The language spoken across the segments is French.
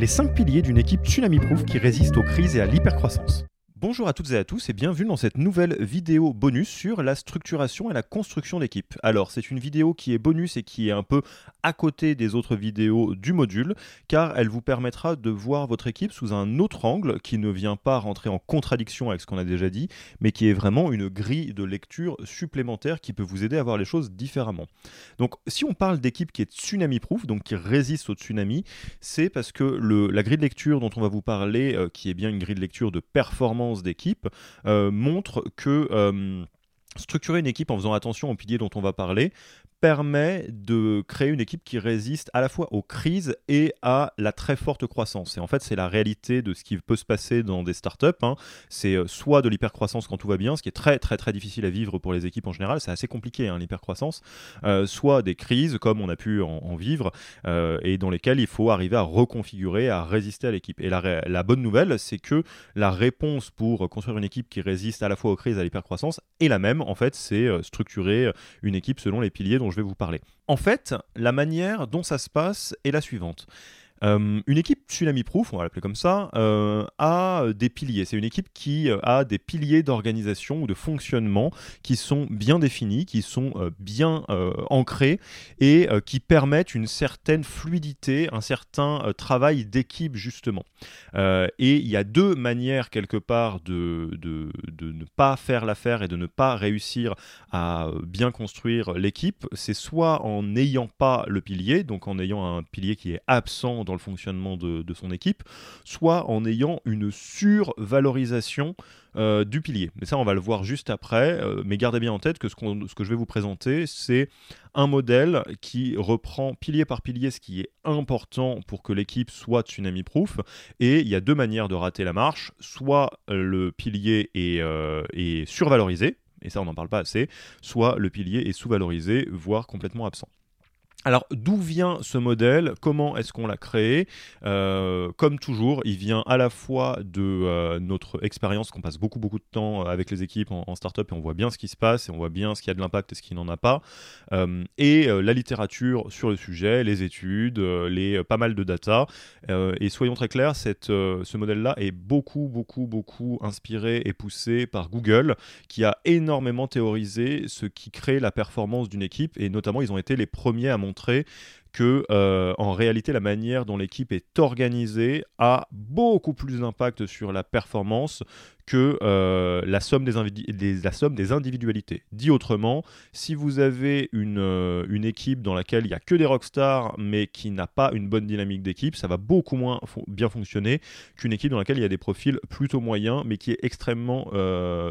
les 5 piliers d'une équipe tsunami-proof qui résiste aux crises et à l'hypercroissance. Bonjour à toutes et à tous et bienvenue dans cette nouvelle vidéo bonus sur la structuration et la construction d'équipe. Alors c'est une vidéo qui est bonus et qui est un peu à côté des autres vidéos du module car elle vous permettra de voir votre équipe sous un autre angle qui ne vient pas rentrer en contradiction avec ce qu'on a déjà dit mais qui est vraiment une grille de lecture supplémentaire qui peut vous aider à voir les choses différemment. Donc si on parle d'équipe qui est tsunami proof donc qui résiste au tsunami c'est parce que la grille de lecture dont on va vous parler euh, qui est bien une grille de lecture de performance d'équipe euh, montre que euh, structurer une équipe en faisant attention aux piliers dont on va parler permet de créer une équipe qui résiste à la fois aux crises et à la très forte croissance. Et en fait, c'est la réalité de ce qui peut se passer dans des startups. Hein. C'est euh, soit de l'hypercroissance quand tout va bien, ce qui est très très très difficile à vivre pour les équipes en général, c'est assez compliqué hein, l'hypercroissance, euh, soit des crises comme on a pu en, vivre euh, et dans lesquelles il faut arriver à reconfigurer, à résister à l'équipe. Et la, bonne nouvelle, c'est que la réponse pour construire une équipe qui résiste à la fois aux crises et à l'hypercroissance est la même. En fait, c'est structurer une équipe selon les piliers dont je vais vous parler. En fait, la manière dont ça se passe est la suivante. Euh, une équipe Tsunami Proof, on va l'appeler comme ça, euh, a des piliers. C'est une équipe qui euh, a des piliers d'organisation ou de fonctionnement qui sont bien définis, qui sont bien ancrés et qui permettent une certaine fluidité, un certain travail d'équipe justement. et il y a deux manières quelque part de ne pas faire l'affaire et de ne pas réussir à bien construire l'équipe. C'est soit en n'ayant pas le pilier, donc en ayant un pilier qui est absent le fonctionnement de, son équipe, soit en ayant une survalorisation euh, du pilier. Mais ça, on va le voir juste après. Euh, mais gardez bien en tête que ce, ce, que je vais vous présenter, c'est un modèle qui reprend pilier par pilier ce qui est important pour que l'équipe soit tsunami-proof. Et il y a deux manières de rater la marche. Soit le pilier est, euh, est survalorisé, et ça on n'en parle pas assez, soit le pilier est sous-valorisé, voire complètement absent. Alors d'où vient ce modèle? Comment est-ce qu'on l'a créé? Euh, Comme toujours, il vient à la fois de euh, notre expérience qu'on passe beaucoup beaucoup de temps avec les équipes en, startup et on voit bien ce qui se passe et on voit bien ce qui a de l'impact et ce qui n'en a pas. Euh, et la littérature sur le sujet, les études, les pas mal de data. et soyons très clairs, ce modèle-là est beaucoup beaucoup beaucoup inspiré et poussé par Google, qui a énormément théorisé ce qui crée la performance d'une équipe et notamment ils ont été les premiers à montrer que euh, en réalité la manière dont l'équipe est organisée a beaucoup plus d'impact sur la performance que euh, la, somme des individualités. Dit autrement, si vous avez une, euh, une équipe dans laquelle il n'y a que des rockstars mais qui n'a pas une bonne dynamique d'équipe, ça va beaucoup moins bien fonctionner qu'une équipe dans laquelle il y a des profils plutôt moyens mais qui est extrêmement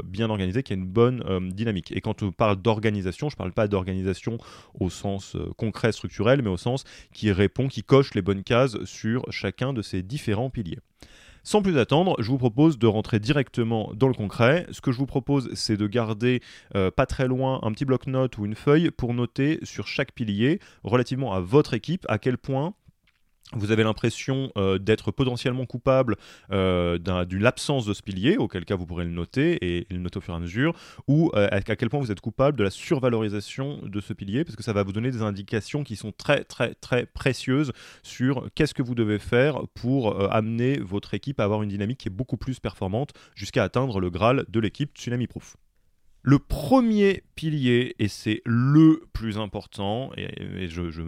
bien organisée, qui a une bonne dynamique. Et quand on parle d'organisation, je ne parle pas d'organisation au sens concret, structurel, mais au sens qui répond, qui coche les bonnes cases sur chacun de ces différents piliers. Sans plus attendre, je vous propose de rentrer directement dans le concret. Ce que je vous propose, c'est de garder euh, pas très loin un petit bloc-notes ou une feuille pour noter sur chaque pilier, relativement à votre équipe, à quel point vous avez l'impression euh, d'être potentiellement coupable euh, d'une absence de ce pilier, auquel cas vous pourrez le noter et le noter au fur et à mesure, ou euh, à quel point vous êtes coupable de la survalorisation de ce pilier, parce que ça va vous donner des indications qui sont très très très précieuses sur qu'est-ce que vous devez faire pour amener votre équipe à avoir une dynamique qui est beaucoup plus performante jusqu'à atteindre le Graal de l'équipe Tsunami Proof. Le premier pilier, et c'est le plus important, et, je, je,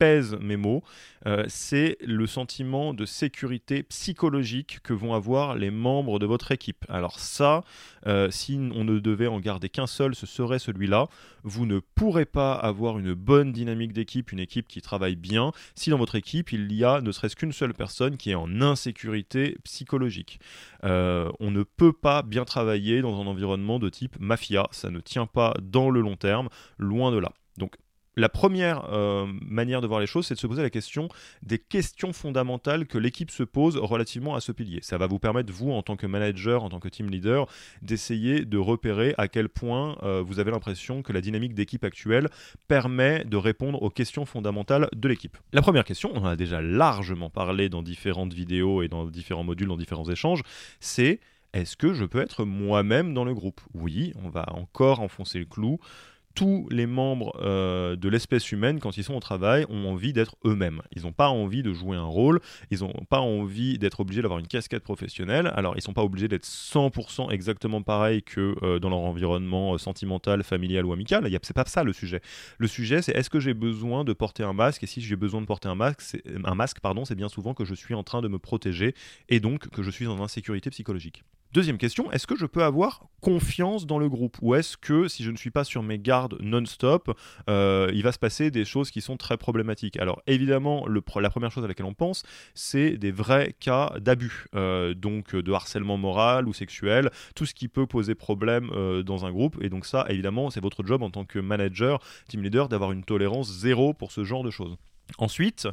pèse mes mots, euh, c'est le sentiment de sécurité psychologique que vont avoir les membres de votre équipe. Alors ça, euh, si on ne devait en garder qu'un seul, ce serait celui-là. Vous ne pourrez pas avoir une bonne dynamique d'équipe, une équipe qui travaille bien, si dans votre équipe il y a ne serait-ce qu'une seule personne qui est en insécurité psychologique. Euh, on ne peut pas bien travailler dans un environnement de type mafia, ça ne tient pas dans le long terme, loin de là. Donc la première euh, manière de voir les choses, c'est de se poser la question des questions fondamentales que l'équipe se pose relativement à ce pilier. Ça va vous permettre, vous, en tant que manager, en tant que team leader, d'essayer de repérer à quel point euh, vous avez l'impression que la dynamique d'équipe actuelle permet de répondre aux questions fondamentales de l'équipe. La première question, on en a déjà largement parlé dans différentes vidéos et dans différents modules, dans différents échanges, c'est est-ce que je peux être moi-même dans le groupe? Oui, on va encore enfoncer le clou tous les membres euh, de l'espèce humaine, quand ils sont au travail, ont envie d'être eux-mêmes. Ils n'ont pas envie de jouer un rôle, ils n'ont pas envie d'être obligés d'avoir une casquette professionnelle. Alors, ils ne sont pas obligés d'être 100% exactement pareil que euh, dans leur environnement euh, sentimental, familial ou amical. C'est pas ça le sujet. Le sujet, c'est est-ce que j'ai besoin de porter un masque Et si j'ai besoin de porter un masque, un masque, pardon, c'est bien souvent que je suis en train de me protéger et donc que je suis en insécurité psychologique. Deuxième question, est-ce que je peux avoir confiance dans le groupe Ou est-ce que si je ne suis pas sur mes gardes non-stop, euh, il va se passer des choses qui sont très problématiques? Alors évidemment, la première chose à laquelle on pense, c'est des vrais cas d'abus, euh, donc de harcèlement moral ou sexuel, tout ce qui peut poser problème euh, dans un groupe. Et donc ça, évidemment, c'est votre job en tant que manager, team leader, d'avoir une tolérance zéro pour ce genre de choses. Ensuite,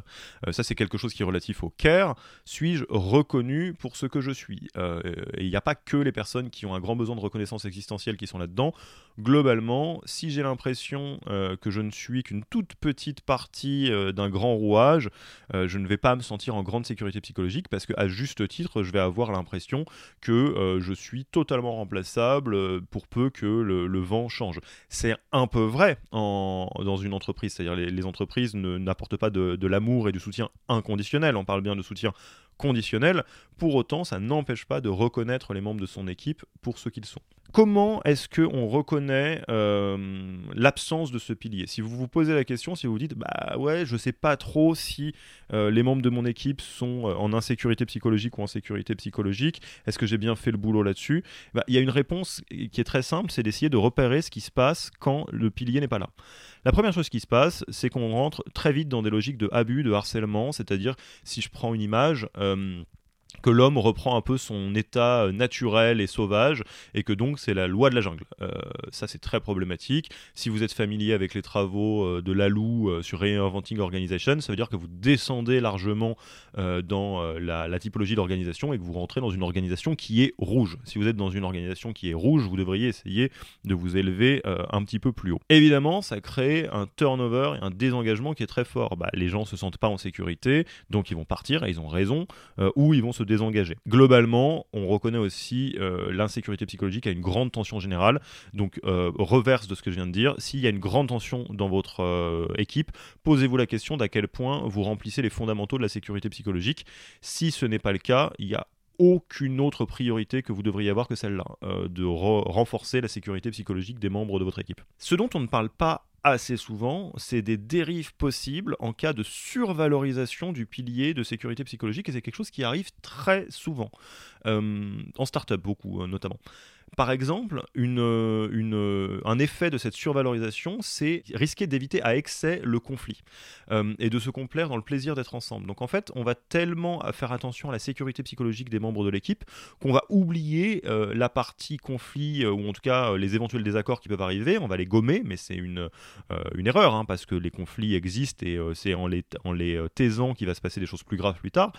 euh, ça c'est quelque chose qui est relatif au care, suis-je reconnu pour ce que je suis? Euh, Et il n'y a pas que les personnes qui ont un grand besoin de reconnaissance existentielle qui sont là-dedans. Globalement, si j'ai l'impression euh, que je ne suis qu'une toute petite partie d'un grand rouage, je ne vais pas me sentir en grande sécurité psychologique parce qu'à juste titre, je vais avoir l'impression que je suis totalement remplaçable pour peu que le, vent change. C'est un peu vrai dans une entreprise, c'est-à-dire les, les entreprises n'apportent pas de, l'amour et du soutien inconditionnel, on parle bien de soutien conditionnel. Pour autant, ça n'empêche pas de reconnaître les membres de son équipe pour ce qu'ils sont. Comment est-ce qu'on reconnaît euh, l'absence de ce pilier? Si vous vous posez la question, si vous vous dites bah ouais, je sais pas trop si euh, les membres de mon équipe sont euh, en insécurité psychologique ou en sécurité psychologique, est-ce que j'ai bien fait le boulot là-dessus? Bah, Il y a une réponse qui est très simple, c'est d'essayer de repérer ce qui se passe quand le pilier n'est pas là. La première chose qui se passe, c'est qu'on rentre très vite dans des logiques de abus, de harcèlement, c'est-à-dire si je prends une image que l'homme reprend un peu son état euh, naturel et sauvage et que donc c'est la loi de la jungle. Euh, ça c'est très problématique. Si vous êtes familier avec les travaux euh, de Lalou sur Reinventing Organization, ça veut dire que vous descendez largement dans la, typologie d'organisation et que vous rentrez dans une organisation qui est rouge. Si vous êtes dans une organisation qui est rouge, vous devriez essayer de vous élever un petit peu plus haut. Évidemment, ça crée un turnover et un désengagement qui est très fort. Bah, les gens se sentent pas en sécurité, donc ils vont partir et ils ont raison, ou ils vont se désengager. Globalement, on reconnaît aussi euh, l'insécurité psychologique à une grande tension générale. Donc, euh, reverse de ce que je viens de dire, s'il y a une grande tension dans votre euh, équipe, posez-vous la question d'à quel point vous remplissez les fondamentaux de la sécurité psychologique. Si ce n'est pas le cas, il y a aucune autre priorité que vous devriez avoir que celle-là, de renforcer la sécurité psychologique des membres de votre équipe. Ce dont on ne parle pas assez souvent, c'est des dérives possibles en cas de survalorisation du pilier de sécurité psychologique, et c'est quelque chose qui arrive très souvent, euh, en start-up beaucoup euh, notamment. Par exemple, euh, euh, un effet de cette survalorisation, c'est risquer d'éviter à excès le conflit euh, et de se complaire dans le plaisir d'être ensemble. Donc en fait, on va tellement faire attention à la sécurité psychologique des membres de l'équipe qu'on va oublier la partie conflit ou en tout cas les éventuels désaccords qui peuvent arriver. On va les gommer, mais c'est une, erreur hein, parce que les conflits existent et c'est en les, en taisant qu'il va se passer des choses plus graves plus tard.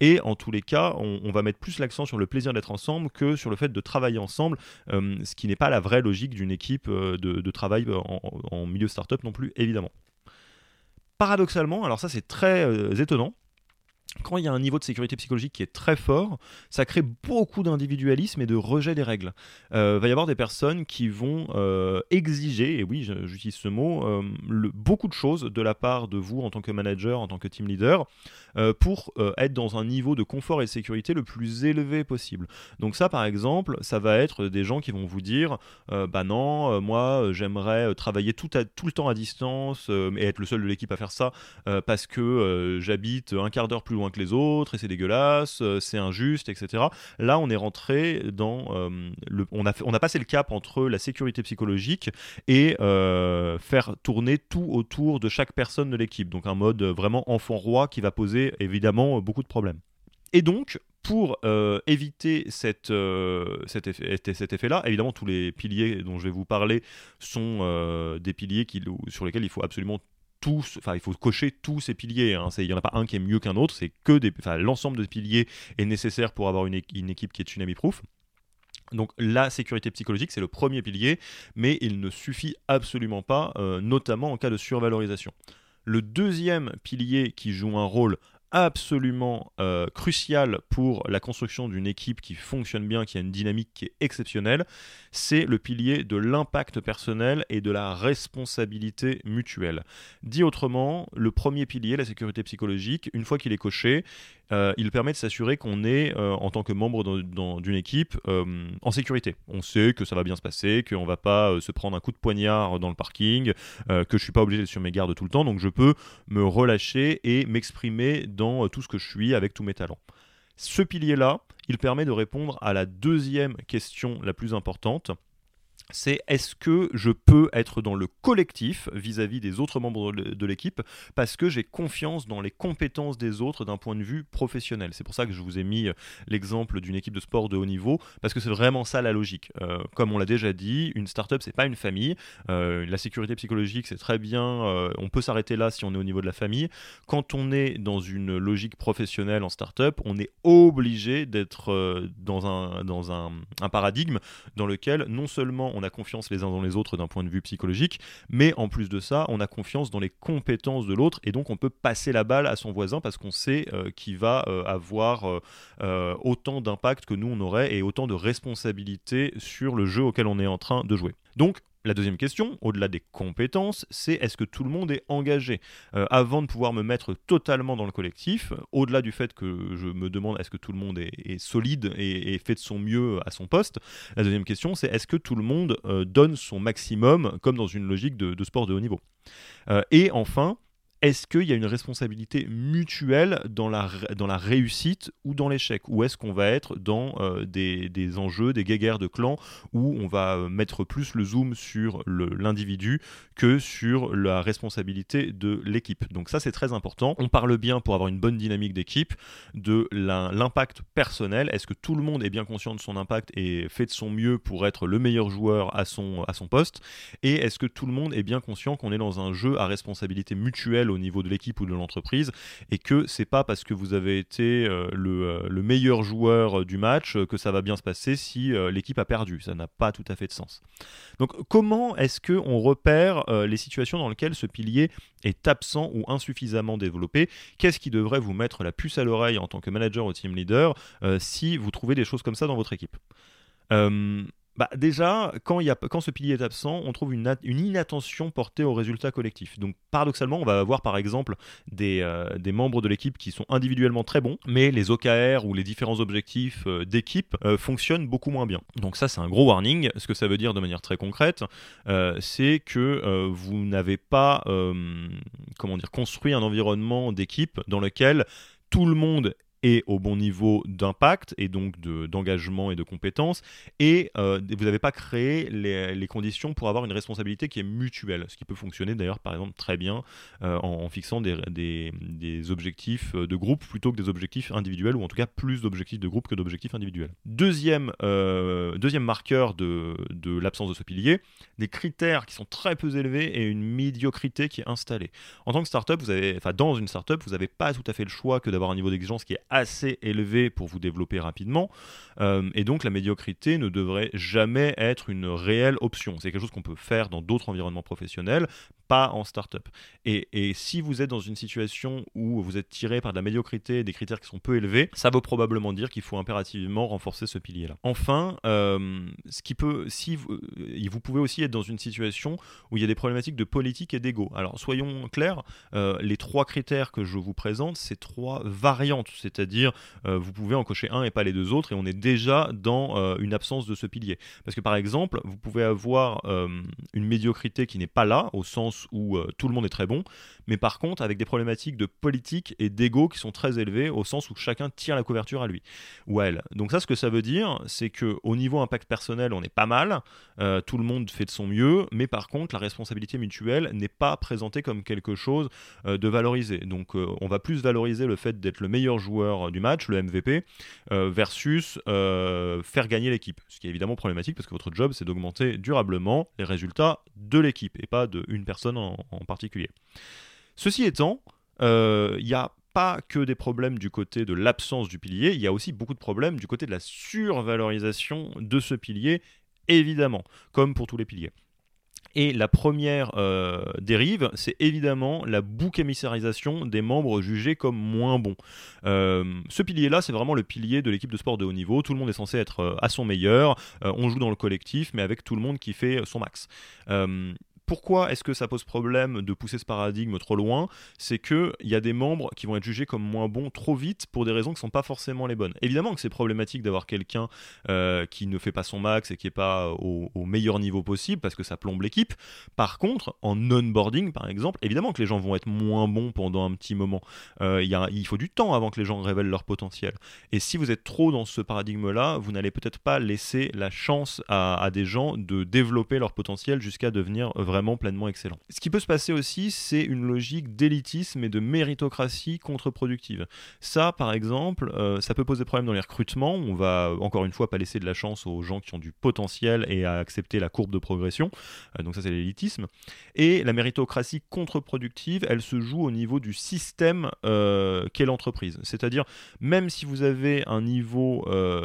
Et en tous les cas, on, on va mettre plus l'accent sur le plaisir d'être ensemble que sur le fait de travailler ensemble euh, ce qui n'est pas la vraie logique d'une équipe euh, de, travail en, en, milieu startup non plus, évidemment. Paradoxalement, alors ça c'est très euh, étonnant, quand il y a un niveau de sécurité psychologique qui est très fort, ça crée beaucoup d'individualisme et de rejet des règles. Il euh, va y avoir des personnes qui vont euh, exiger, et oui, j'utilise ce mot, euh, beaucoup de choses de la part de vous en tant que manager, en tant que team leader, pour être dans un niveau de confort et de sécurité le plus élevé possible. Donc ça, par exemple, ça va être des gens qui vont vous dire, bah non, moi, j'aimerais travailler tout, tout le temps à distance et être le seul de l'équipe à faire ça parce que j'habite un quart d'heure plus loin que les autres et c'est dégueulasse, euh, c'est injuste, etc. Là, on est rentré dans euh, le, on a on a passé le cap entre la sécurité psychologique et euh, faire tourner tout autour de chaque personne de l'équipe. Donc un mode vraiment enfant roi qui va poser évidemment beaucoup de problèmes. Et donc, pour éviter cette, cet, effet, cet effet-là, évidemment, tous les piliers dont je vais vous parler sont des piliers qui, sur lesquels il faut absolument enfin il faut cocher tous ces piliers. Hein. Il n'y en a pas un qui est mieux qu'un autre, c'est que l'ensemble des piliers est nécessaire pour avoir une, équipe qui est tsunami-proof. Donc la sécurité psychologique, c'est le premier pilier, mais il ne suffit absolument pas, euh, notamment en cas de survalorisation. Le deuxième pilier qui joue un rôle absolument euh, crucial pour la construction d'une équipe qui fonctionne bien, qui a une dynamique qui est exceptionnelle, c'est le pilier de l'impact personnel et de la responsabilité mutuelle. Dit autrement, le premier pilier, la sécurité psychologique, une fois qu'il est coché, euh, il permet de s'assurer qu'on est, euh, en tant que membre d'une équipe, en sécurité. On sait que ça va bien se passer, qu'on va pas se prendre un coup de poignard dans le parking, que je suis pas obligé d'être sur mes gardes tout le temps, donc je peux me relâcher et m'exprimer dans euh, tout ce que je suis avec tous mes talents. Ce pilier-là, il permet de répondre à la deuxième question la plus importante, c'est est-ce que je peux être dans le collectif vis-à-vis des autres membres de l'équipe parce que j'ai confiance dans les compétences des autres d'un point de vue professionnel? C'est pour ça que je vous ai mis euh, l'exemple d'une équipe de sport de haut niveau parce que c'est vraiment ça la logique. Euh, comme on l'a déjà dit, une startup c'est pas une famille. Euh, la sécurité psychologique c'est très bien. on peut s'arrêter là si on est au niveau de la famille. Quand on est dans une logique professionnelle en startup, on est obligé d'être dans, un, dans un paradigme dans lequel non seulement on a confiance les uns dans les autres d'un point de vue psychologique, mais en plus de ça, on a confiance dans les compétences de l'autre et donc on peut passer la balle à son voisin parce qu'on sait euh, qu'il va euh, avoir euh, autant d'impact que nous on aurait et autant de responsabilité sur le jeu auquel on est en train de jouer. Donc la deuxième question, au-delà des compétences, c'est est-ce que tout le monde est engagé? Euh, Avant de pouvoir me mettre totalement dans le collectif, au-delà du fait que je me demande est-ce que tout le monde est, solide et, fait de son mieux à son poste, la deuxième question c'est est-ce que tout le monde euh, donne son maximum comme dans une logique de, sport de haut niveau? Euh, Et enfin, est-ce qu'il y a une responsabilité mutuelle dans la, dans la réussite ou dans l'échec? Ou est-ce qu'on va être dans euh, des, des, enjeux, des guéguerres de clans où on va euh, mettre plus le zoom sur l'individu que sur la responsabilité de l'équipe? Donc ça c'est très important. On parle bien pour avoir une bonne dynamique d'équipe de l'impact personnel. Est-ce que tout le monde est bien conscient de son impact et fait de son mieux pour être le meilleur joueur à son, à son poste? Et est-ce que tout le monde est bien conscient qu'on est dans un jeu à responsabilité mutuelle au niveau de l'équipe ou de l'entreprise et que c'est pas parce que vous avez été euh, euh, le, meilleur joueur euh, du match que ça va bien se passer si l'équipe a perdu. Ça n'a pas tout à fait de sens. Donc comment est-ce que on repère les situations dans lesquelles ce pilier est absent ou insuffisamment développé? Qu'est-ce qui devrait vous mettre la puce à l'oreille en tant que manager ou team leader si vous trouvez des choses comme ça dans votre équipe? Bah déjà, quand, y a, quand ce pilier est absent, on trouve une, inattention portée au résultat collectif. Donc paradoxalement, on va avoir par exemple des, euh, des membres de l'équipe qui sont individuellement très bons, mais les OKR ou les différents objectifs euh, d'équipe euh, fonctionnent beaucoup moins bien. Donc ça, c'est un gros warning. Ce que ça veut dire de manière très concrète, c'est que vous n'avez pas comment dire, construit un environnement d'équipe dans lequel tout le monde et au bon niveau d'impact et donc d'engagement et de compétences. Et euh, vous n'avez pas créé les, conditions pour avoir une responsabilité qui est mutuelle, ce qui peut fonctionner d'ailleurs par exemple très bien euh, en, fixant des, des, objectifs de groupe plutôt que des objectifs individuels, ou en tout cas plus d'objectifs de groupe que d'objectifs individuels. Deuxième, euh, deuxième marqueur de, de l'absence de ce pilier, des critères qui sont très peu élevés et une médiocrité qui est installée. En tant que startup, vous avez, enfin dans une startup, vous n'avez pas tout à fait le choix que d'avoir un niveau d'exigence qui est assez élevé pour vous développer rapidement. Euh, et donc la médiocrité ne devrait jamais être une réelle option. C'est quelque chose qu'on peut faire dans d'autres environnements professionnels, pas en startup. Et, si vous êtes dans une situation où vous êtes tiré par de la médiocrité, des critères qui sont peu élevés, ça veut probablement dire qu'il faut impérativement renforcer ce pilier-là. Enfin, euh, ce qui peut, si vous, euh, vous, pouvez aussi être dans une situation où il y a des problématiques de politique et d'ego. Alors soyons clairs, les trois critères que je vous présente, c'est trois variantes, c'est-à-dire euh, vous pouvez en cocher un et pas les deux autres, et on est déjà dans euh, une absence de ce pilier. Parce que par exemple, vous pouvez avoir euh, une médiocrité qui n'est pas là, au sens où tout le monde est très bon, mais par contre avec des problématiques de politique et d'ego qui sont très élevées, au sens où chacun tire la couverture à lui ou à elle. Donc ça, ce que ça veut dire, c'est que au niveau impact personnel, on est pas mal, tout le monde fait de son mieux, mais par contre, la responsabilité mutuelle n'est pas présentée comme quelque chose de valorisé. Donc on va plus valoriser le fait d'être le meilleur joueur du match, le MVP, euh, versus euh, faire gagner l'équipe. Ce qui est évidemment problématique parce que votre job, c'est d'augmenter durablement les résultats de l'équipe et pas d'une personne en, particulier. Ceci étant, euh, il n'y a pas que des problèmes du côté de l'absence du pilier, il y a aussi beaucoup de problèmes du côté de la survalorisation de ce pilier, évidemment, comme pour tous les piliers. Et la première euh, dérive, c'est évidemment la bouc émissarisation des membres jugés comme moins bons. Euh, ce pilier-là, c'est vraiment le pilier de l'équipe de sport de haut niveau. Tout le monde est censé être euh, à son meilleur. on joue dans le collectif, mais avec tout le monde qui fait son max pourquoi est-ce que ça pose problème de pousser ce paradigme trop loin C'est qu'il y a des membres qui vont être jugés comme moins bons trop vite pour des raisons qui ne sont pas forcément les bonnes. Évidemment que c'est problématique d'avoir quelqu'un euh, qui ne fait pas son max et qui n'est pas au, meilleur niveau possible parce que ça plombe l'équipe. Par contre, en onboarding par exemple, évidemment que les gens vont être moins bons pendant un petit moment. Euh, il faut du temps avant que les gens révèlent leur potentiel. Et si vous êtes trop dans ce paradigme-là, vous n'allez peut-être pas laisser la chance à, à, des gens de développer leur potentiel jusqu'à devenir vraiment vraiment pleinement excellent. Ce qui peut se passer aussi, c'est une logique d'élitisme et de méritocratie contre-productive. Ça, par exemple, euh, ça peut poser problème dans les recrutements. On va encore une fois pas laisser de la chance aux gens qui ont du potentiel et à accepter la courbe de progression. Euh, donc ça, c'est l'élitisme. Et la méritocratie contre-productive, elle se joue au niveau du système euh, qu'est l'entreprise. C'est-à-dire, même si vous avez un niveau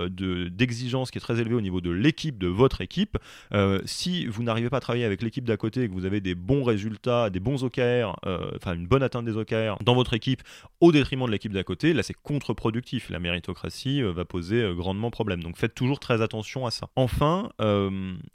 d'exigence qui est très élevé au niveau de l'équipe, de votre équipe, si vous n'arrivez pas à travailler avec l'équipe d'à côté et que vous avez des bons résultats, des bons OKR, euh, enfin une bonne atteinte des OKR dans votre équipe au détriment de l'équipe d'à côté, là c'est contre-productif. La méritocratie euh, va poser euh, grandement problème. Donc faites toujours très attention à ça. Enfin,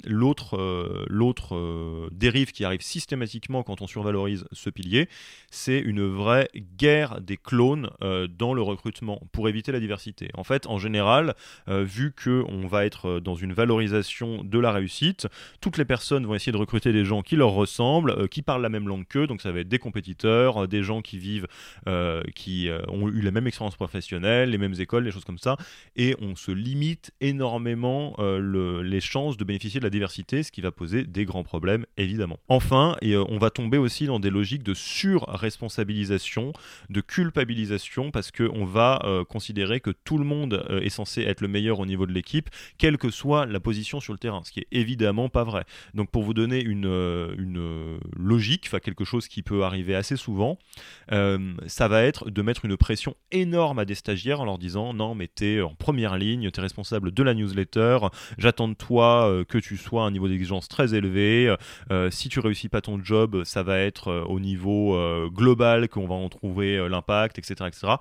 l'autre l'autre dérive qui arrive systématiquement quand on survalorise ce pilier, c'est une vraie guerre des clones dans le recrutement pour éviter la diversité. En fait, en général, vu que on va être dans une valorisation de la réussite, toutes les personnes vont essayer de recruter des gens qui leur ressemblent, euh, qui parlent la même langue qu'eux, donc ça va être des compétiteurs, euh, des gens qui vivent, euh, qui ont eu la même expérience professionnelle, les mêmes écoles, les choses comme ça, et on se limite énormément les chances de bénéficier de la diversité, ce qui va poser des grands problèmes évidemment. Enfin, et, on va tomber aussi dans des logiques de surresponsabilisation, de culpabilisation, parce qu'on va considérer que tout le monde est censé être le meilleur au niveau de l'équipe, quelle que soit la position sur le terrain, ce qui est évidemment pas vrai. Donc pour vous donner une, une euh, logique, enfin quelque chose qui peut arriver assez souvent, euh, ça va être de mettre une pression énorme à des stagiaires en leur disant non mais t'es en première ligne, t'es responsable de la newsletter, j'attends de toi que tu sois à un niveau d'exigence très élevé, si tu réussis pas ton job, ça va être au niveau global qu'on va en trouver l'impact, etc. etc.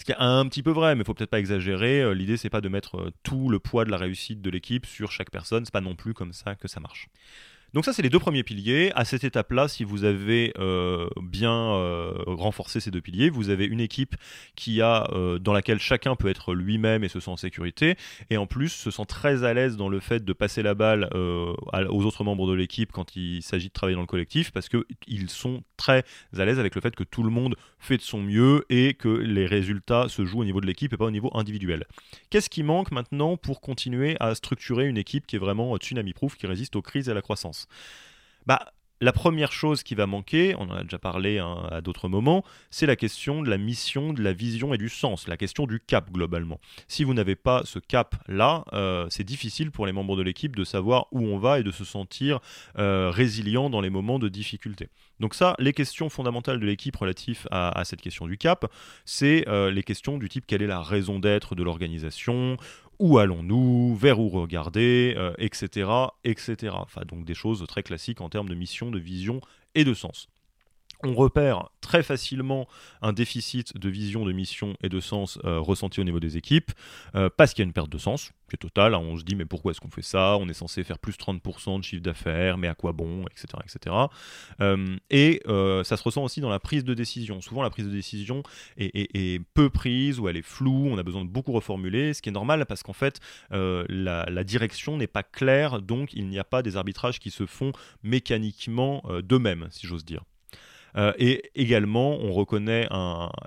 Ce qui est un petit peu vrai, mais il faut peut-être pas exagérer. L'idée, c'est pas de mettre tout le poids de la réussite de l'équipe sur chaque personne. C'est pas non plus comme ça que ça marche. Donc ça, c'est les deux premiers piliers. À cette étape-là, si vous avez euh, bien euh, renforcé ces deux piliers, vous avez une équipe euh, dans laquelle chacun peut être lui-même et se sent en sécurité, et en plus se sent très à l'aise dans le fait de passer la balle aux autres membres de l'équipe quand il s'agit de travailler dans le collectif, parce qu'ils sont très à l'aise avec le fait que tout le monde fait de son mieux et que les résultats se jouent au niveau de l'équipe et pas au niveau individuel. Qu'est-ce qui manque maintenant pour continuer à structurer une équipe qui est vraiment tsunami-proof, qui résiste aux crises et à la croissance? Bah, la première chose qui va manquer, on en a déjà parlé hein, à d'autres moments, c'est la question de la mission, de la vision et du sens, la question du cap globalement. Si vous n'avez pas ce cap-là, euh, c'est difficile pour les membres de l'équipe de savoir où on va et de se sentir euh, résilient dans les moments de difficulté. Donc ça, les questions fondamentales de l'équipe relatives à, cette question du cap, c'est euh, les questions du type quelle est la raison d'être de l'organisation, où allons-nous, vers où regarder, etc., euh, etc. Enfin, donc des choses très classiques en termes de mission, de vision et de sens on repère très facilement un déficit de vision, de mission et de sens euh, ressenti au niveau des équipes, euh, parce qu'il y a une perte de sens qui est totale. Hein. on se dit, mais pourquoi est-ce qu'on fait ça? On est censé faire plus 30% de chiffre d'affaires, mais à quoi bon? Etc. etc. et euh, ça se ressent aussi dans la prise de décision. Souvent, la prise de décision est, peu prise ou elle est floue, on a besoin de beaucoup reformuler, ce qui est normal parce qu'en fait, la, la, direction n'est pas claire, donc il n'y a pas des arbitrages qui se font mécaniquement d'eux-mêmes, si j'ose dire. Euh, et également, on reconnaît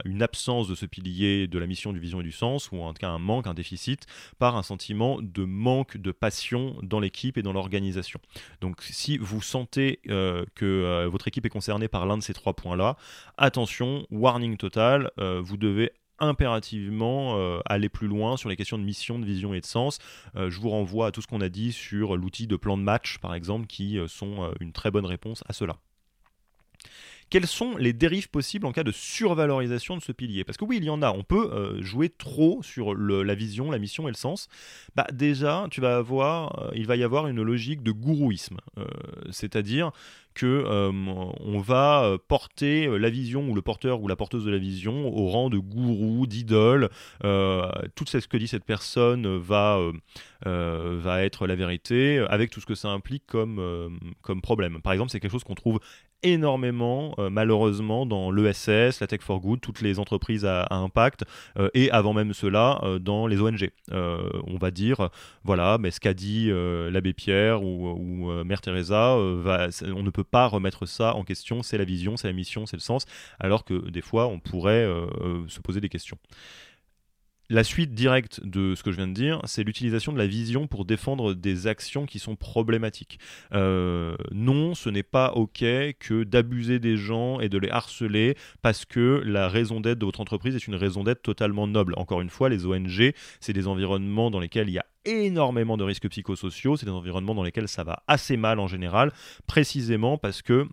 une absence de ce pilier de la mission, du vision et du sens, ou en tout cas un manque, un déficit, par un sentiment de manque de passion dans l'équipe et dans l'organisation. Donc si vous sentez euh, que euh, votre équipe est concernée par l'un de ces trois points-là, attention, warning total, vous devez impérativement aller plus loin sur les questions de mission, de vision et de sens. je vous renvoie à tout ce qu'on a dit sur l'outil de plan de match, par exemple, qui sont une très bonne réponse à cela. Quelles sont les dérives possibles en cas de survalorisation de ce pilier? Parce que oui, il y en a. On peut euh, jouer trop sur la vision, la mission et le sens. Bah déjà, tu vas avoir, euh, il va y avoir une logique de gourouisme, euh, c'est-à-dire que on va porter la vision ou le porteur ou la porteuse de la vision au rang de gourou, d'idole. tout ce que dit cette personne va, être la vérité, avec tout ce que ça implique comme, comme problème. Par exemple, c'est quelque chose qu'on trouve énormément, euh, malheureusement, dans l'ESS, la Tech for Good, toutes les entreprises à, impact, euh, et avant même cela, euh, dans les ONG. on va dire, voilà, mais ce qu'a dit l'abbé Pierre ou, Mère Teresa, on ne peut pas remettre ça en question, c'est la vision, c'est la mission, c'est le sens, alors que des fois, on pourrait se poser des questions. La suite directe de ce que je viens de dire, c'est l'utilisation de la vision pour défendre des actions qui sont problématiques. Euh, non, ce n'est pas OK que d'abuser des gens et de les harceler parce que la raison d'être de votre entreprise est une raison d'être totalement noble. Encore une fois, les ONG, c'est des environnements dans lesquels il y a énormément de risques psychosociaux, c'est des environnements dans lesquels ça va assez mal en général, précisément parce que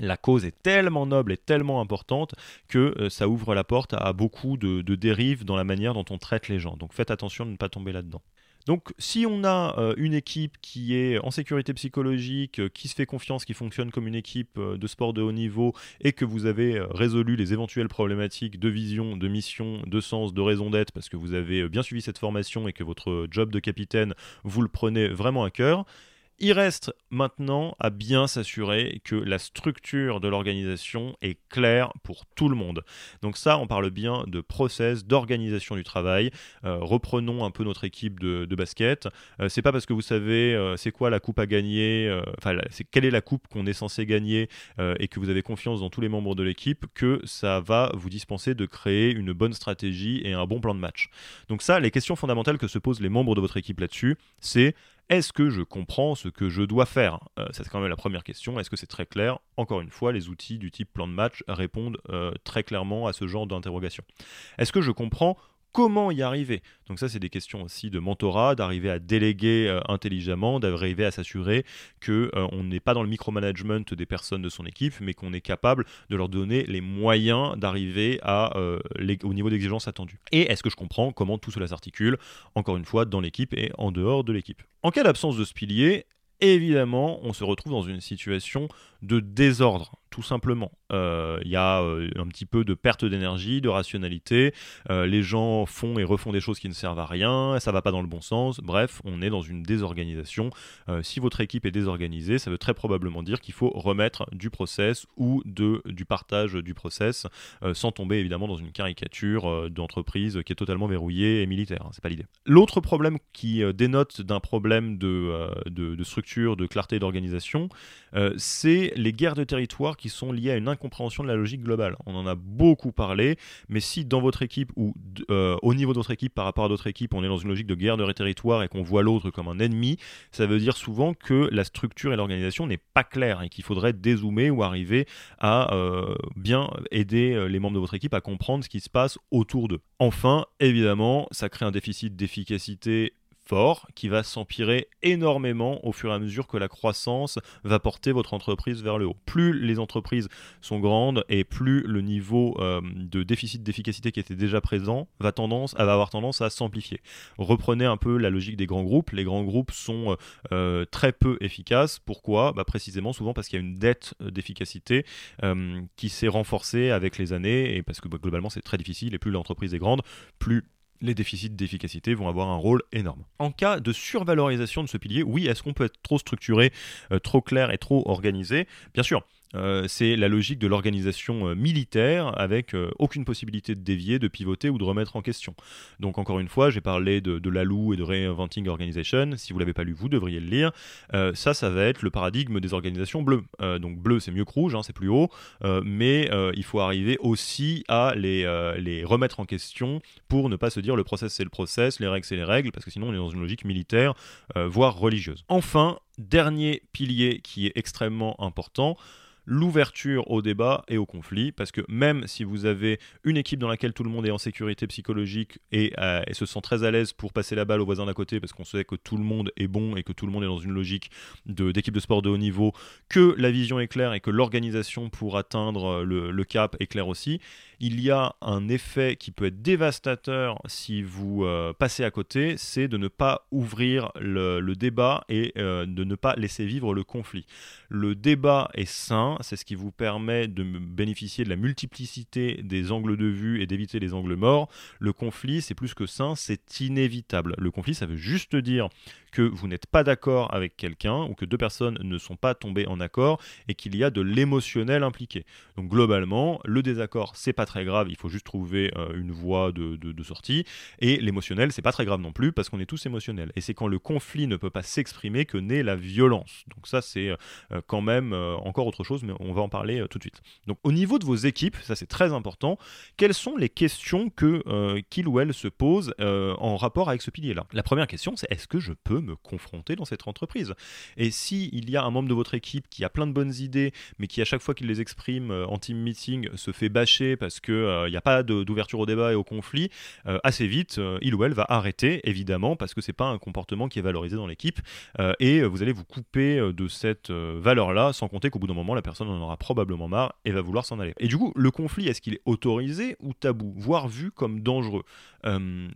la cause est tellement noble et tellement importante que euh, ça ouvre la porte à, beaucoup de, dérives dans la manière dont on traite les gens. Donc faites attention de ne pas tomber là-dedans. Donc si on a euh, une équipe qui est en sécurité psychologique, euh, qui se fait confiance, qui fonctionne comme une équipe de sport de haut niveau et que vous avez résolu les éventuelles problématiques de vision, de mission, de sens, de raison d'être parce que vous avez bien suivi cette formation et que votre job de capitaine, vous le prenez vraiment à cœur, il reste maintenant à bien s'assurer que la structure de l'organisation est claire pour tout le monde. Donc ça, on parle bien de process, d'organisation du travail. Euh, reprenons un peu notre équipe de, basket. Euh, c'est pas parce que vous savez euh, c'est quoi la coupe à gagner, enfin c'est quelle est la coupe qu'on est censé gagner et que vous avez confiance dans tous les membres de l'équipe que ça va vous dispenser de créer une bonne stratégie et un bon plan de match. Donc ça, les questions fondamentales que se posent les membres de votre équipe là-dessus, c'est est-ce que je comprends ce que je dois faire? Euh, C'est quand même la première question. Est-ce que c'est très clair? Encore une fois, les outils du type plan de match répondent euh, très clairement à ce genre d'interrogation. Est-ce que je comprends comment y arriver Donc ça, c'est des questions aussi de mentorat, d'arriver à déléguer euh, intelligemment, d'arriver à s'assurer que on n'est pas dans le micromanagement des personnes de son équipe, mais qu'on est capable de leur donner les moyens d'arriver à au niveau d'exigence attendu. Et est-ce que je comprends comment tout cela s'articule Encore une fois, dans l'équipe et en dehors de l'équipe? En cas d'absence de ce pilier, évidemment, on se retrouve dans une situation de désordre tout simplement. Il euh, y a euh, un petit peu de perte d'énergie, de rationalité. Euh, les gens font et refont des choses qui ne servent à rien, ça va pas dans le bon sens. Bref, on est dans une désorganisation. si votre équipe est désorganisée, ça veut très probablement dire qu'il faut remettre du process ou de, du partage du process, sans tomber évidemment dans une caricature d'entreprise qui est totalement verrouillée et militaire. Hein, c'est pas l'idée. L'autre problème qui dénote d'un problème de, de, de, structure, de clarté d'organisation, c'est les guerres de territoire qui sont liées à une incompréhension de la logique globale. On en a beaucoup parlé, mais si dans votre équipe ou euh, au niveau de votre équipe par rapport à d'autres équipes, on est dans une logique de guerre de territoire et qu'on voit l'autre comme un ennemi, ça veut dire souvent que la structure et l'organisation n'est pas claire et qu'il faudrait dézoomer ou arriver à euh, bien aider euh, les membres de votre équipe à comprendre ce qui se passe autour d'eux. Enfin, évidemment, ça crée un déficit d'efficacité fort qui va s'empirer énormément au fur et à mesure que la croissance va porter votre entreprise vers le haut. Plus les entreprises sont grandes et plus le niveau euh, de déficit d'efficacité qui était déjà présent va, tendance, va avoir tendance à s'amplifier. Reprenez un peu la logique des grands groupes. Les grands groupes sont euh, euh, très peu efficaces. Pourquoi? Bah Précisément souvent parce qu'il y a une dette d'efficacité qui s'est renforcée avec les années et parce que bah, globalement c'est très difficile et plus l'entreprise est grande, plus les déficits d'efficacité vont avoir un rôle énorme. En cas de survalorisation de ce pilier, oui, est-ce qu'on peut être trop structuré, euh, trop clair et trop organisé? Bien sûr, euh, c'est la logique de l'organisation euh, militaire avec euh, aucune possibilité de dévier, de pivoter ou de remettre en question. Donc encore une fois, j'ai parlé de, de l'ALU et de Reinventing Organization. Si vous l'avez pas lu, vous devriez le lire. ça, ça va être le paradigme des organisations bleues. donc bleu, c'est mieux que rouge, hein, c'est plus haut, mais il faut arriver aussi à les, les remettre en question pour ne pas se dire le process c'est le process, les règles c'est les règles, parce que sinon on est dans une logique militaire, voire religieuse. Enfin, dernier pilier qui est extrêmement important, l'ouverture au débat et au conflit, parce que même si vous avez une équipe dans laquelle tout le monde est en sécurité psychologique et, euh, se sent très à l'aise pour passer la balle au voisin d'à côté, parce qu'on sait que tout le monde est bon et que tout le monde est dans une logique d'équipe de, sport de haut niveau, que la vision est claire et que l'organisation pour atteindre le, le cap est claire aussi, il y a un effet qui peut être dévastateur si vous euh, passez à côté, c'est de ne pas ouvrir le, débat et euh, de ne pas laisser vivre le conflit. Le débat est sain, c'est ce qui vous permet de bénéficier de la multiplicité des angles de vue et d'éviter les angles morts. Le conflit, c'est plus que sain, c'est inévitable. Le conflit, ça veut juste dire que vous n'êtes pas d'accord avec quelqu'un ou que deux personnes ne sont pas tombées en accord et qu'il y a de l'émotionnel impliqué. Donc globalement, le désaccord, c'est pas très grave, il faut juste trouver euh, une voie de, sortie. Et l'émotionnel, c'est pas très grave non plus parce qu'on est tous émotionnels. Et c'est quand le conflit ne peut pas s'exprimer que naît la violence. Donc ça, c'est euh, quand même euh, encore autre chose, mais on va en parler tout de suite. Donc au niveau de vos équipes, ça c'est très important, quelles sont les questions que qu'il ou elle se pose en rapport avec ce pilier-là? La première question, c'est est-ce que je peux me confronter dans cette entreprise. Et si il y a un membre de votre équipe qui a plein de bonnes idées, mais qui à chaque fois qu'il les exprime euh, en team meeting se fait bâcher parce qu'il euh, n'y a pas d'ouverture au débat et au conflit, euh, assez vite, il ou elle va arrêter, évidemment, parce que c'est pas un comportement qui est valorisé dans l'équipe, et vous allez vous couper de cette valeur-là, sans compter qu'au bout d'un moment, la personne en aura probablement marre et va vouloir s'en aller. Et du coup, le conflit, est-ce qu'il est autorisé ou tabou, voire vu comme dangereux?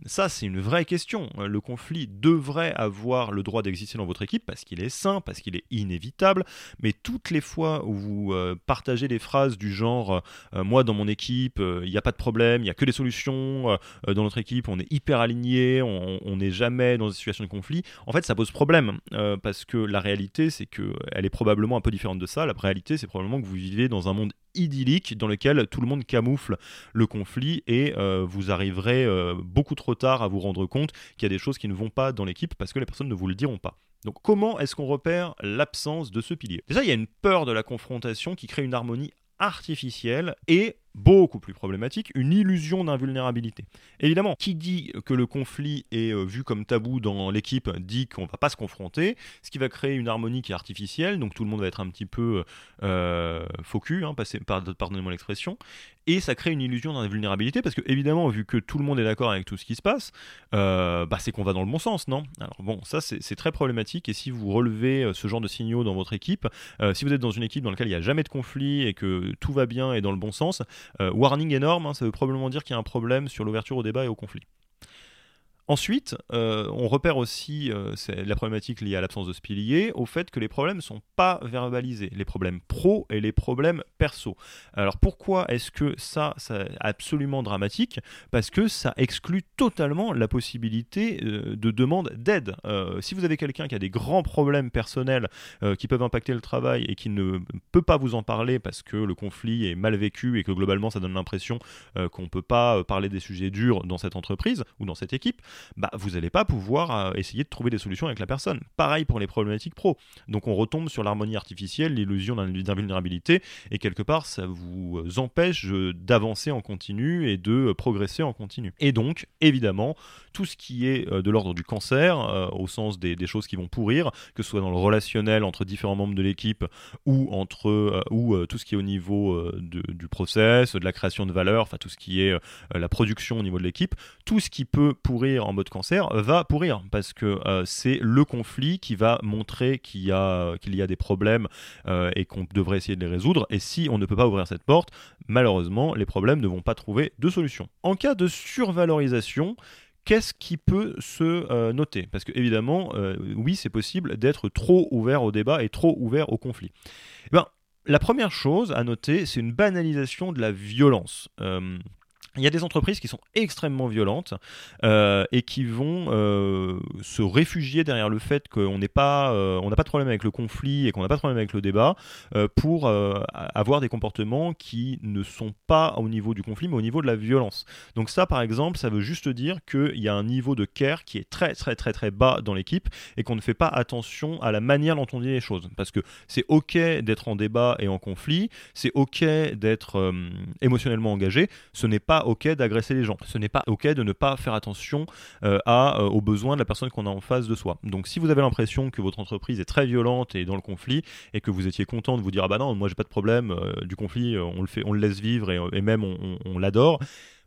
Ça, c'est une vraie question. Le conflit devrait avoir le droit d'exister dans votre équipe parce qu'il est sain, parce qu'il est inévitable, mais toutes les fois où vous euh, partagez des phrases du genre euh, moi dans mon équipe, euh, il n'y a pas de problème, il n'y a que des solutions, dans notre équipe on est hyper aligné, on n'est jamais dans une situation de conflit, en fait ça pose problème parce que la réalité c'est que elle est probablement un peu différente de ça. La réalité c'est probablement que vous vivez dans un monde idyllique dans lequel tout le monde camoufle le conflit et vous arriverez beaucoup trop tard à vous rendre compte qu'il y a des choses qui ne vont pas dans l'équipe parce que les personnes ne vous le diront pas. Donc comment est-ce qu'on repère l'absence de ce pilier? Déjà, il y a une peur de la confrontation qui crée une harmonie artificielle et beaucoup plus problématique, une illusion d'invulnérabilité. Évidemment, qui dit que le conflit est euh, vu comme tabou dans l'équipe dit qu'on va pas se confronter, ce qui va créer une harmonie qui est artificielle, donc tout le monde va être un petit peu euh, focus, hein, pardonnez-moi l'expression, et ça crée une illusion d'invulnérabilité parce que évidemment, vu que tout le monde est d'accord avec tout ce qui se passe, euh, bah, c'est qu'on va dans le bon sens, non? Alors bon, ça c'est très problématique et si vous relevez euh, ce genre de signaux dans votre équipe, si vous êtes dans une équipe dans laquelle il n'y a jamais de conflit et que tout va bien et dans le bon sens, warning énorme, hein, ça veut probablement dire qu'il y a un problème sur l'ouverture au débat et au conflit. Ensuite, euh, on repère aussi euh, la problématique liée à l'absence de ce pilier au fait que les problèmes ne sont pas verbalisés, les problèmes pro et les problèmes perso. Alors pourquoi est-ce que ça, c'est absolument dramatique? Parce que ça exclut totalement la possibilité euh, de demande d'aide. si vous avez quelqu'un qui a des grands problèmes personnels qui peuvent impacter le travail et qui ne peut pas vous en parler parce que le conflit est mal vécu et que globalement ça donne l'impression qu'on ne peut pas parler des sujets durs dans cette entreprise ou dans cette équipe, bah, vous n'allez pas pouvoir euh, essayer de trouver des solutions avec la personne. Pareil pour les problématiques pro. Donc on retombe sur l'harmonie artificielle, l'illusion d'invulnérabilité, et quelque part ça vous euh, empêche euh, d'avancer en continu et de progresser en continu. Et donc, évidemment, tout ce qui est de l'ordre du cancer, au sens des, choses qui vont pourrir, que ce soit dans le relationnel entre différents membres de l'équipe ou entre ou tout ce qui est au niveau du process, de la création de valeur, enfin tout ce qui est la production au niveau de l'équipe, tout ce qui peut pourrir en mode cancer va pourrir parce que euh, c'est le conflit qui va montrer qu'il y a, des problèmes euh, et qu'on devrait essayer de les résoudre. Et si on ne peut pas ouvrir cette porte, malheureusement, les problèmes ne vont pas trouver de solution. En cas de survalorisation, qu'est-ce qui peut se euh, noter? Parce que évidemment, oui, c'est possible d'être trop ouvert au débat et trop ouvert au conflit. Eh ben, la première chose à noter, c'est une banalisation de la violence. Il y a des entreprises qui sont extrêmement violentes euh, et qui vont euh, se réfugier derrière le fait qu'on n'est pas, euh, n'a pas de problème avec le conflit et qu'on n'a pas de problème avec le débat pour avoir des comportements qui ne sont pas au niveau du conflit mais au niveau de la violence. Donc ça, par exemple, ça veut juste dire qu'il y a un niveau de care qui est très très très très bas dans l'équipe et qu'on ne fait pas attention à la manière dont on dit les choses. Parce que c'est ok d'être en débat et en conflit, c'est ok d'être émotionnellement engagé, ce n'est pas ok d'agresser les gens. Ce n'est pas ok de ne pas faire attention à, aux besoins de la personne qu'on a en face de soi. Donc si vous avez l'impression que votre entreprise est très violente et dans le conflit et que vous étiez content de vous dire ah bah non moi j'ai pas de problème du conflit on le fait on le laisse vivre et, même on l'adore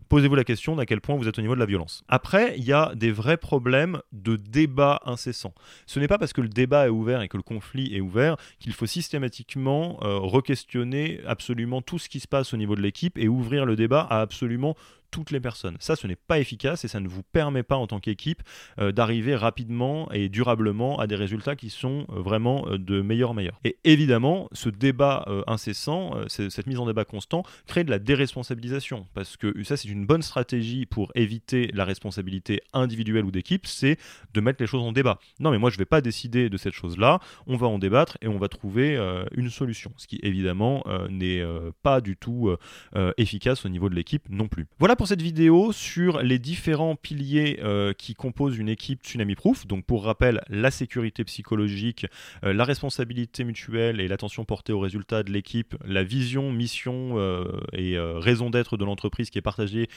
posez-vous la question d'à quel point vous êtes au niveau de la violence. Après, il y a des vrais problèmes de débat incessant. Ce n'est pas parce que le débat est ouvert et que le conflit est ouvert qu'il faut systématiquement euh, re-questionner absolument tout ce qui se passe au niveau de l'équipe et ouvrir le débat à absolument toutes les personnes. Ça, ce n'est pas efficace et ça ne vous permet pas en tant qu'équipe euh, d'arriver rapidement et durablement à des résultats qui sont euh, vraiment euh, de meilleur en meilleur. Et évidemment, ce débat incessant, cette mise en débat constant, crée de la déresponsabilisation parce que ça, c'est une bonne stratégie pour éviter la responsabilité individuelle ou d'équipe, c'est de mettre les choses en débat. Non, mais moi, je ne vais pas décider de cette chose-là, on va en débattre et on va trouver une solution, ce qui évidemment n'est pas du tout efficace au niveau de l'équipe non plus. Voilà pour cette vidéo sur les différents piliers euh, qui composent une équipe Tsunami Proof. Donc pour rappel, la sécurité psychologique, euh, la responsabilité mutuelle et l'attention portée aux résultats de l'équipe, la vision, mission euh, et raison d'être de l'entreprise qui est partagée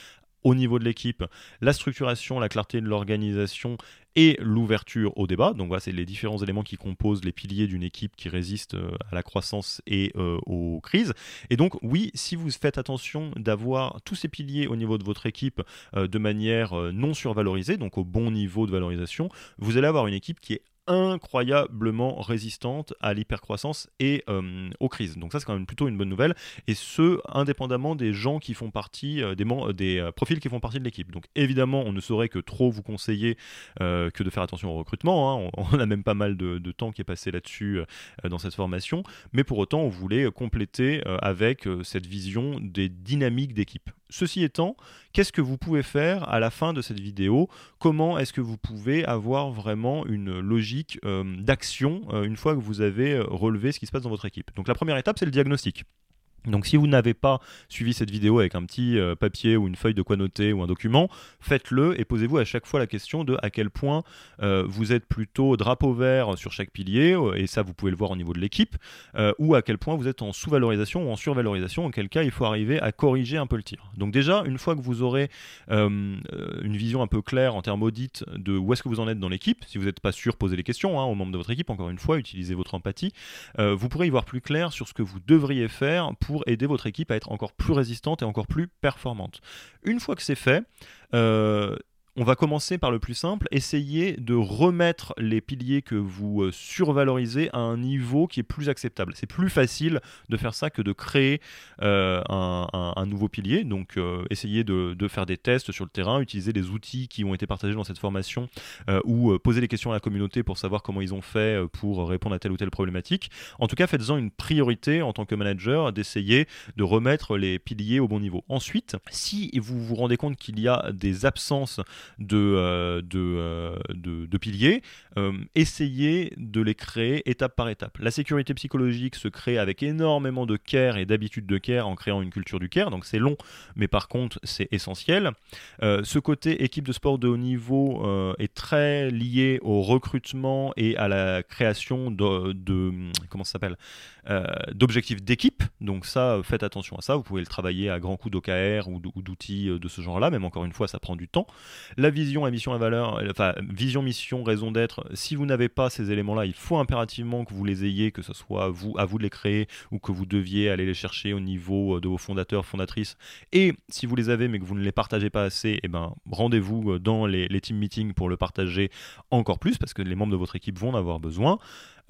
au niveau de l'équipe, la structuration, la clarté de l'organisation et l'ouverture au débat. Donc voilà, c'est les différents éléments qui composent les piliers d'une équipe qui résiste euh, à la croissance et euh, aux crises. Et donc oui, si vous faites attention d'avoir tous ces piliers au niveau de votre équipe euh, de manière non survalorisée, donc au bon niveau de valorisation, vous allez avoir une équipe qui est incroyablement résistante à l'hypercroissance et euh, aux crises. Donc ça c'est quand même plutôt une bonne nouvelle et ce indépendamment des gens qui font partie euh, des, euh, profils qui font partie de l'équipe. Donc évidemment on ne saurait que trop vous conseiller que de faire attention au recrutement. Hein. On, a même pas mal de temps qui est passé là-dessus dans cette formation, mais pour autant on voulait compléter avec cette vision des dynamiques d'équipe. Ceci étant, qu'est-ce que vous pouvez faire à la fin de cette vidéo? Comment est-ce que vous pouvez avoir vraiment une logique euh, d'action euh, une fois que vous avez euh, relevé ce qui se passe dans votre équipe? Donc la première étape, c'est le diagnostic. Donc si vous n'avez pas suivi cette vidéo avec un petit euh, papier ou une feuille de quoi noter ou un document, faites-le et posez-vous à chaque fois la question de à quel point euh, vous êtes plutôt drapeau vert sur chaque pilier, euh, et ça vous pouvez le voir au niveau de l'équipe, ou à quel point vous êtes en sous-valorisation ou en survalorisation, auquel cas il faut arriver à corriger un peu le tir. Donc déjà, une fois que vous aurez une vision un peu claire en termes audit de où est-ce que vous en êtes dans l'équipe, si vous n'êtes pas sûr, posez les questions hein, aux membres de votre équipe, encore une fois, utilisez votre empathie, vous pourrez y voir plus clair sur ce que vous devriez faire pour aider votre équipe à être encore plus résistante et encore plus performante. Une fois que c'est fait, euh, on va commencer par le plus simple, essayer de remettre les piliers que vous euh, survalorisez à un niveau qui est plus acceptable. C'est plus facile de faire ça que de créer euh, un, nouveau pilier. Donc euh, essayez de, faire des tests sur le terrain, utiliser les outils qui ont été partagés dans cette formation ou poser des questions à la communauté pour savoir comment ils ont fait pour répondre à telle ou telle problématique. En tout cas, faites-en une priorité en tant que manager d'essayer de remettre les piliers au bon niveau. Ensuite, si vous vous rendez compte qu'il y a des absences de, euh, euh, de, de, piliers, euh, essayez de les créer étape par étape. La sécurité psychologique se crée avec énormément de care et d'habitude de care en créant une culture du care, donc c'est long, mais par contre c'est essentiel. ce côté équipe de sport de haut niveau est très lié au recrutement et à la création de, comment s'appelle d'objectifs d'équipe. Donc ça, faites attention à ça. Vous pouvez le travailler à grands coups d'OKR ou d'outils de ce genre-là, même encore une fois, ça prend du temps. La vision, la mission, la valeur, euh, enfin vision, mission, raison d'être. Si vous n'avez pas ces éléments-là, il faut impérativement que vous les ayez, que ce soit vous, à vous de les créer ou que vous deviez aller les chercher au niveau euh, de vos fondateurs, fondatrices. Et si vous les avez mais que vous ne les partagez pas assez, eh ben rendez-vous euh, dans les team meetings pour le partager encore plus parce que les membres de votre équipe vont en avoir besoin.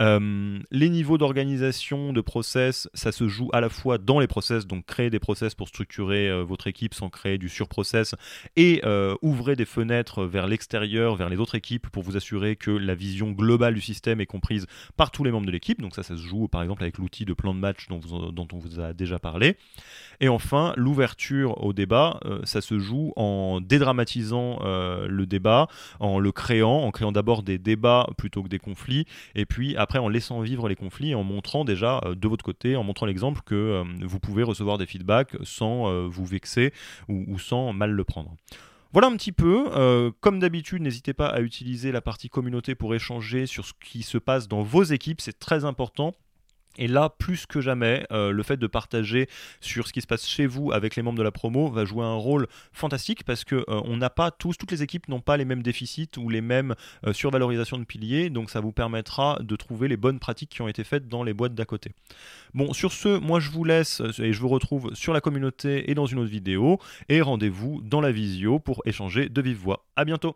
Euh, les niveaux d'organisation, de process, ça se joue à la fois dans les process, donc créer des process pour structurer euh, votre équipe sans créer du surprocess, et euh, ouvrez des fenêtres vers l'extérieur, vers les autres équipes pour vous assurer que la vision globale du système est comprise par tous les membres de l'équipe. Donc ça, ça se joue par exemple avec l'outil de plan de match dont, dont, on vous a déjà parlé. Et enfin, l'ouverture au débat, ça se joue en dédramatisant le débat, en le créant, en créant d'abord des débats plutôt que des conflits, et puis après en laissant vivre les conflits, en montrant déjà euh, de votre côté, en montrant l'exemple que euh, vous pouvez recevoir des feedbacks sans euh, vous vexer ou, sans mal le prendre. Voilà un petit peu. comme d'habitude, n'hésitez pas à utiliser la partie communauté pour échanger sur ce qui se passe dans vos équipes. C'est très important. Et là, plus que jamais, euh, le fait de partager sur ce qui se passe chez vous avec les membres de la promo va jouer un rôle fantastique parce que euh, n'a pas tous, toutes les équipes n'ont pas les mêmes déficits ou les mêmes euh, survalorisations de piliers, donc ça vous permettra de trouver les bonnes pratiques qui ont été faites dans les boîtes d'à côté. Bon, sur ce, moi je vous laisse et je vous retrouve sur la communauté et dans une autre vidéo et rendez-vous dans la visio pour échanger de vive voix. À bientôt.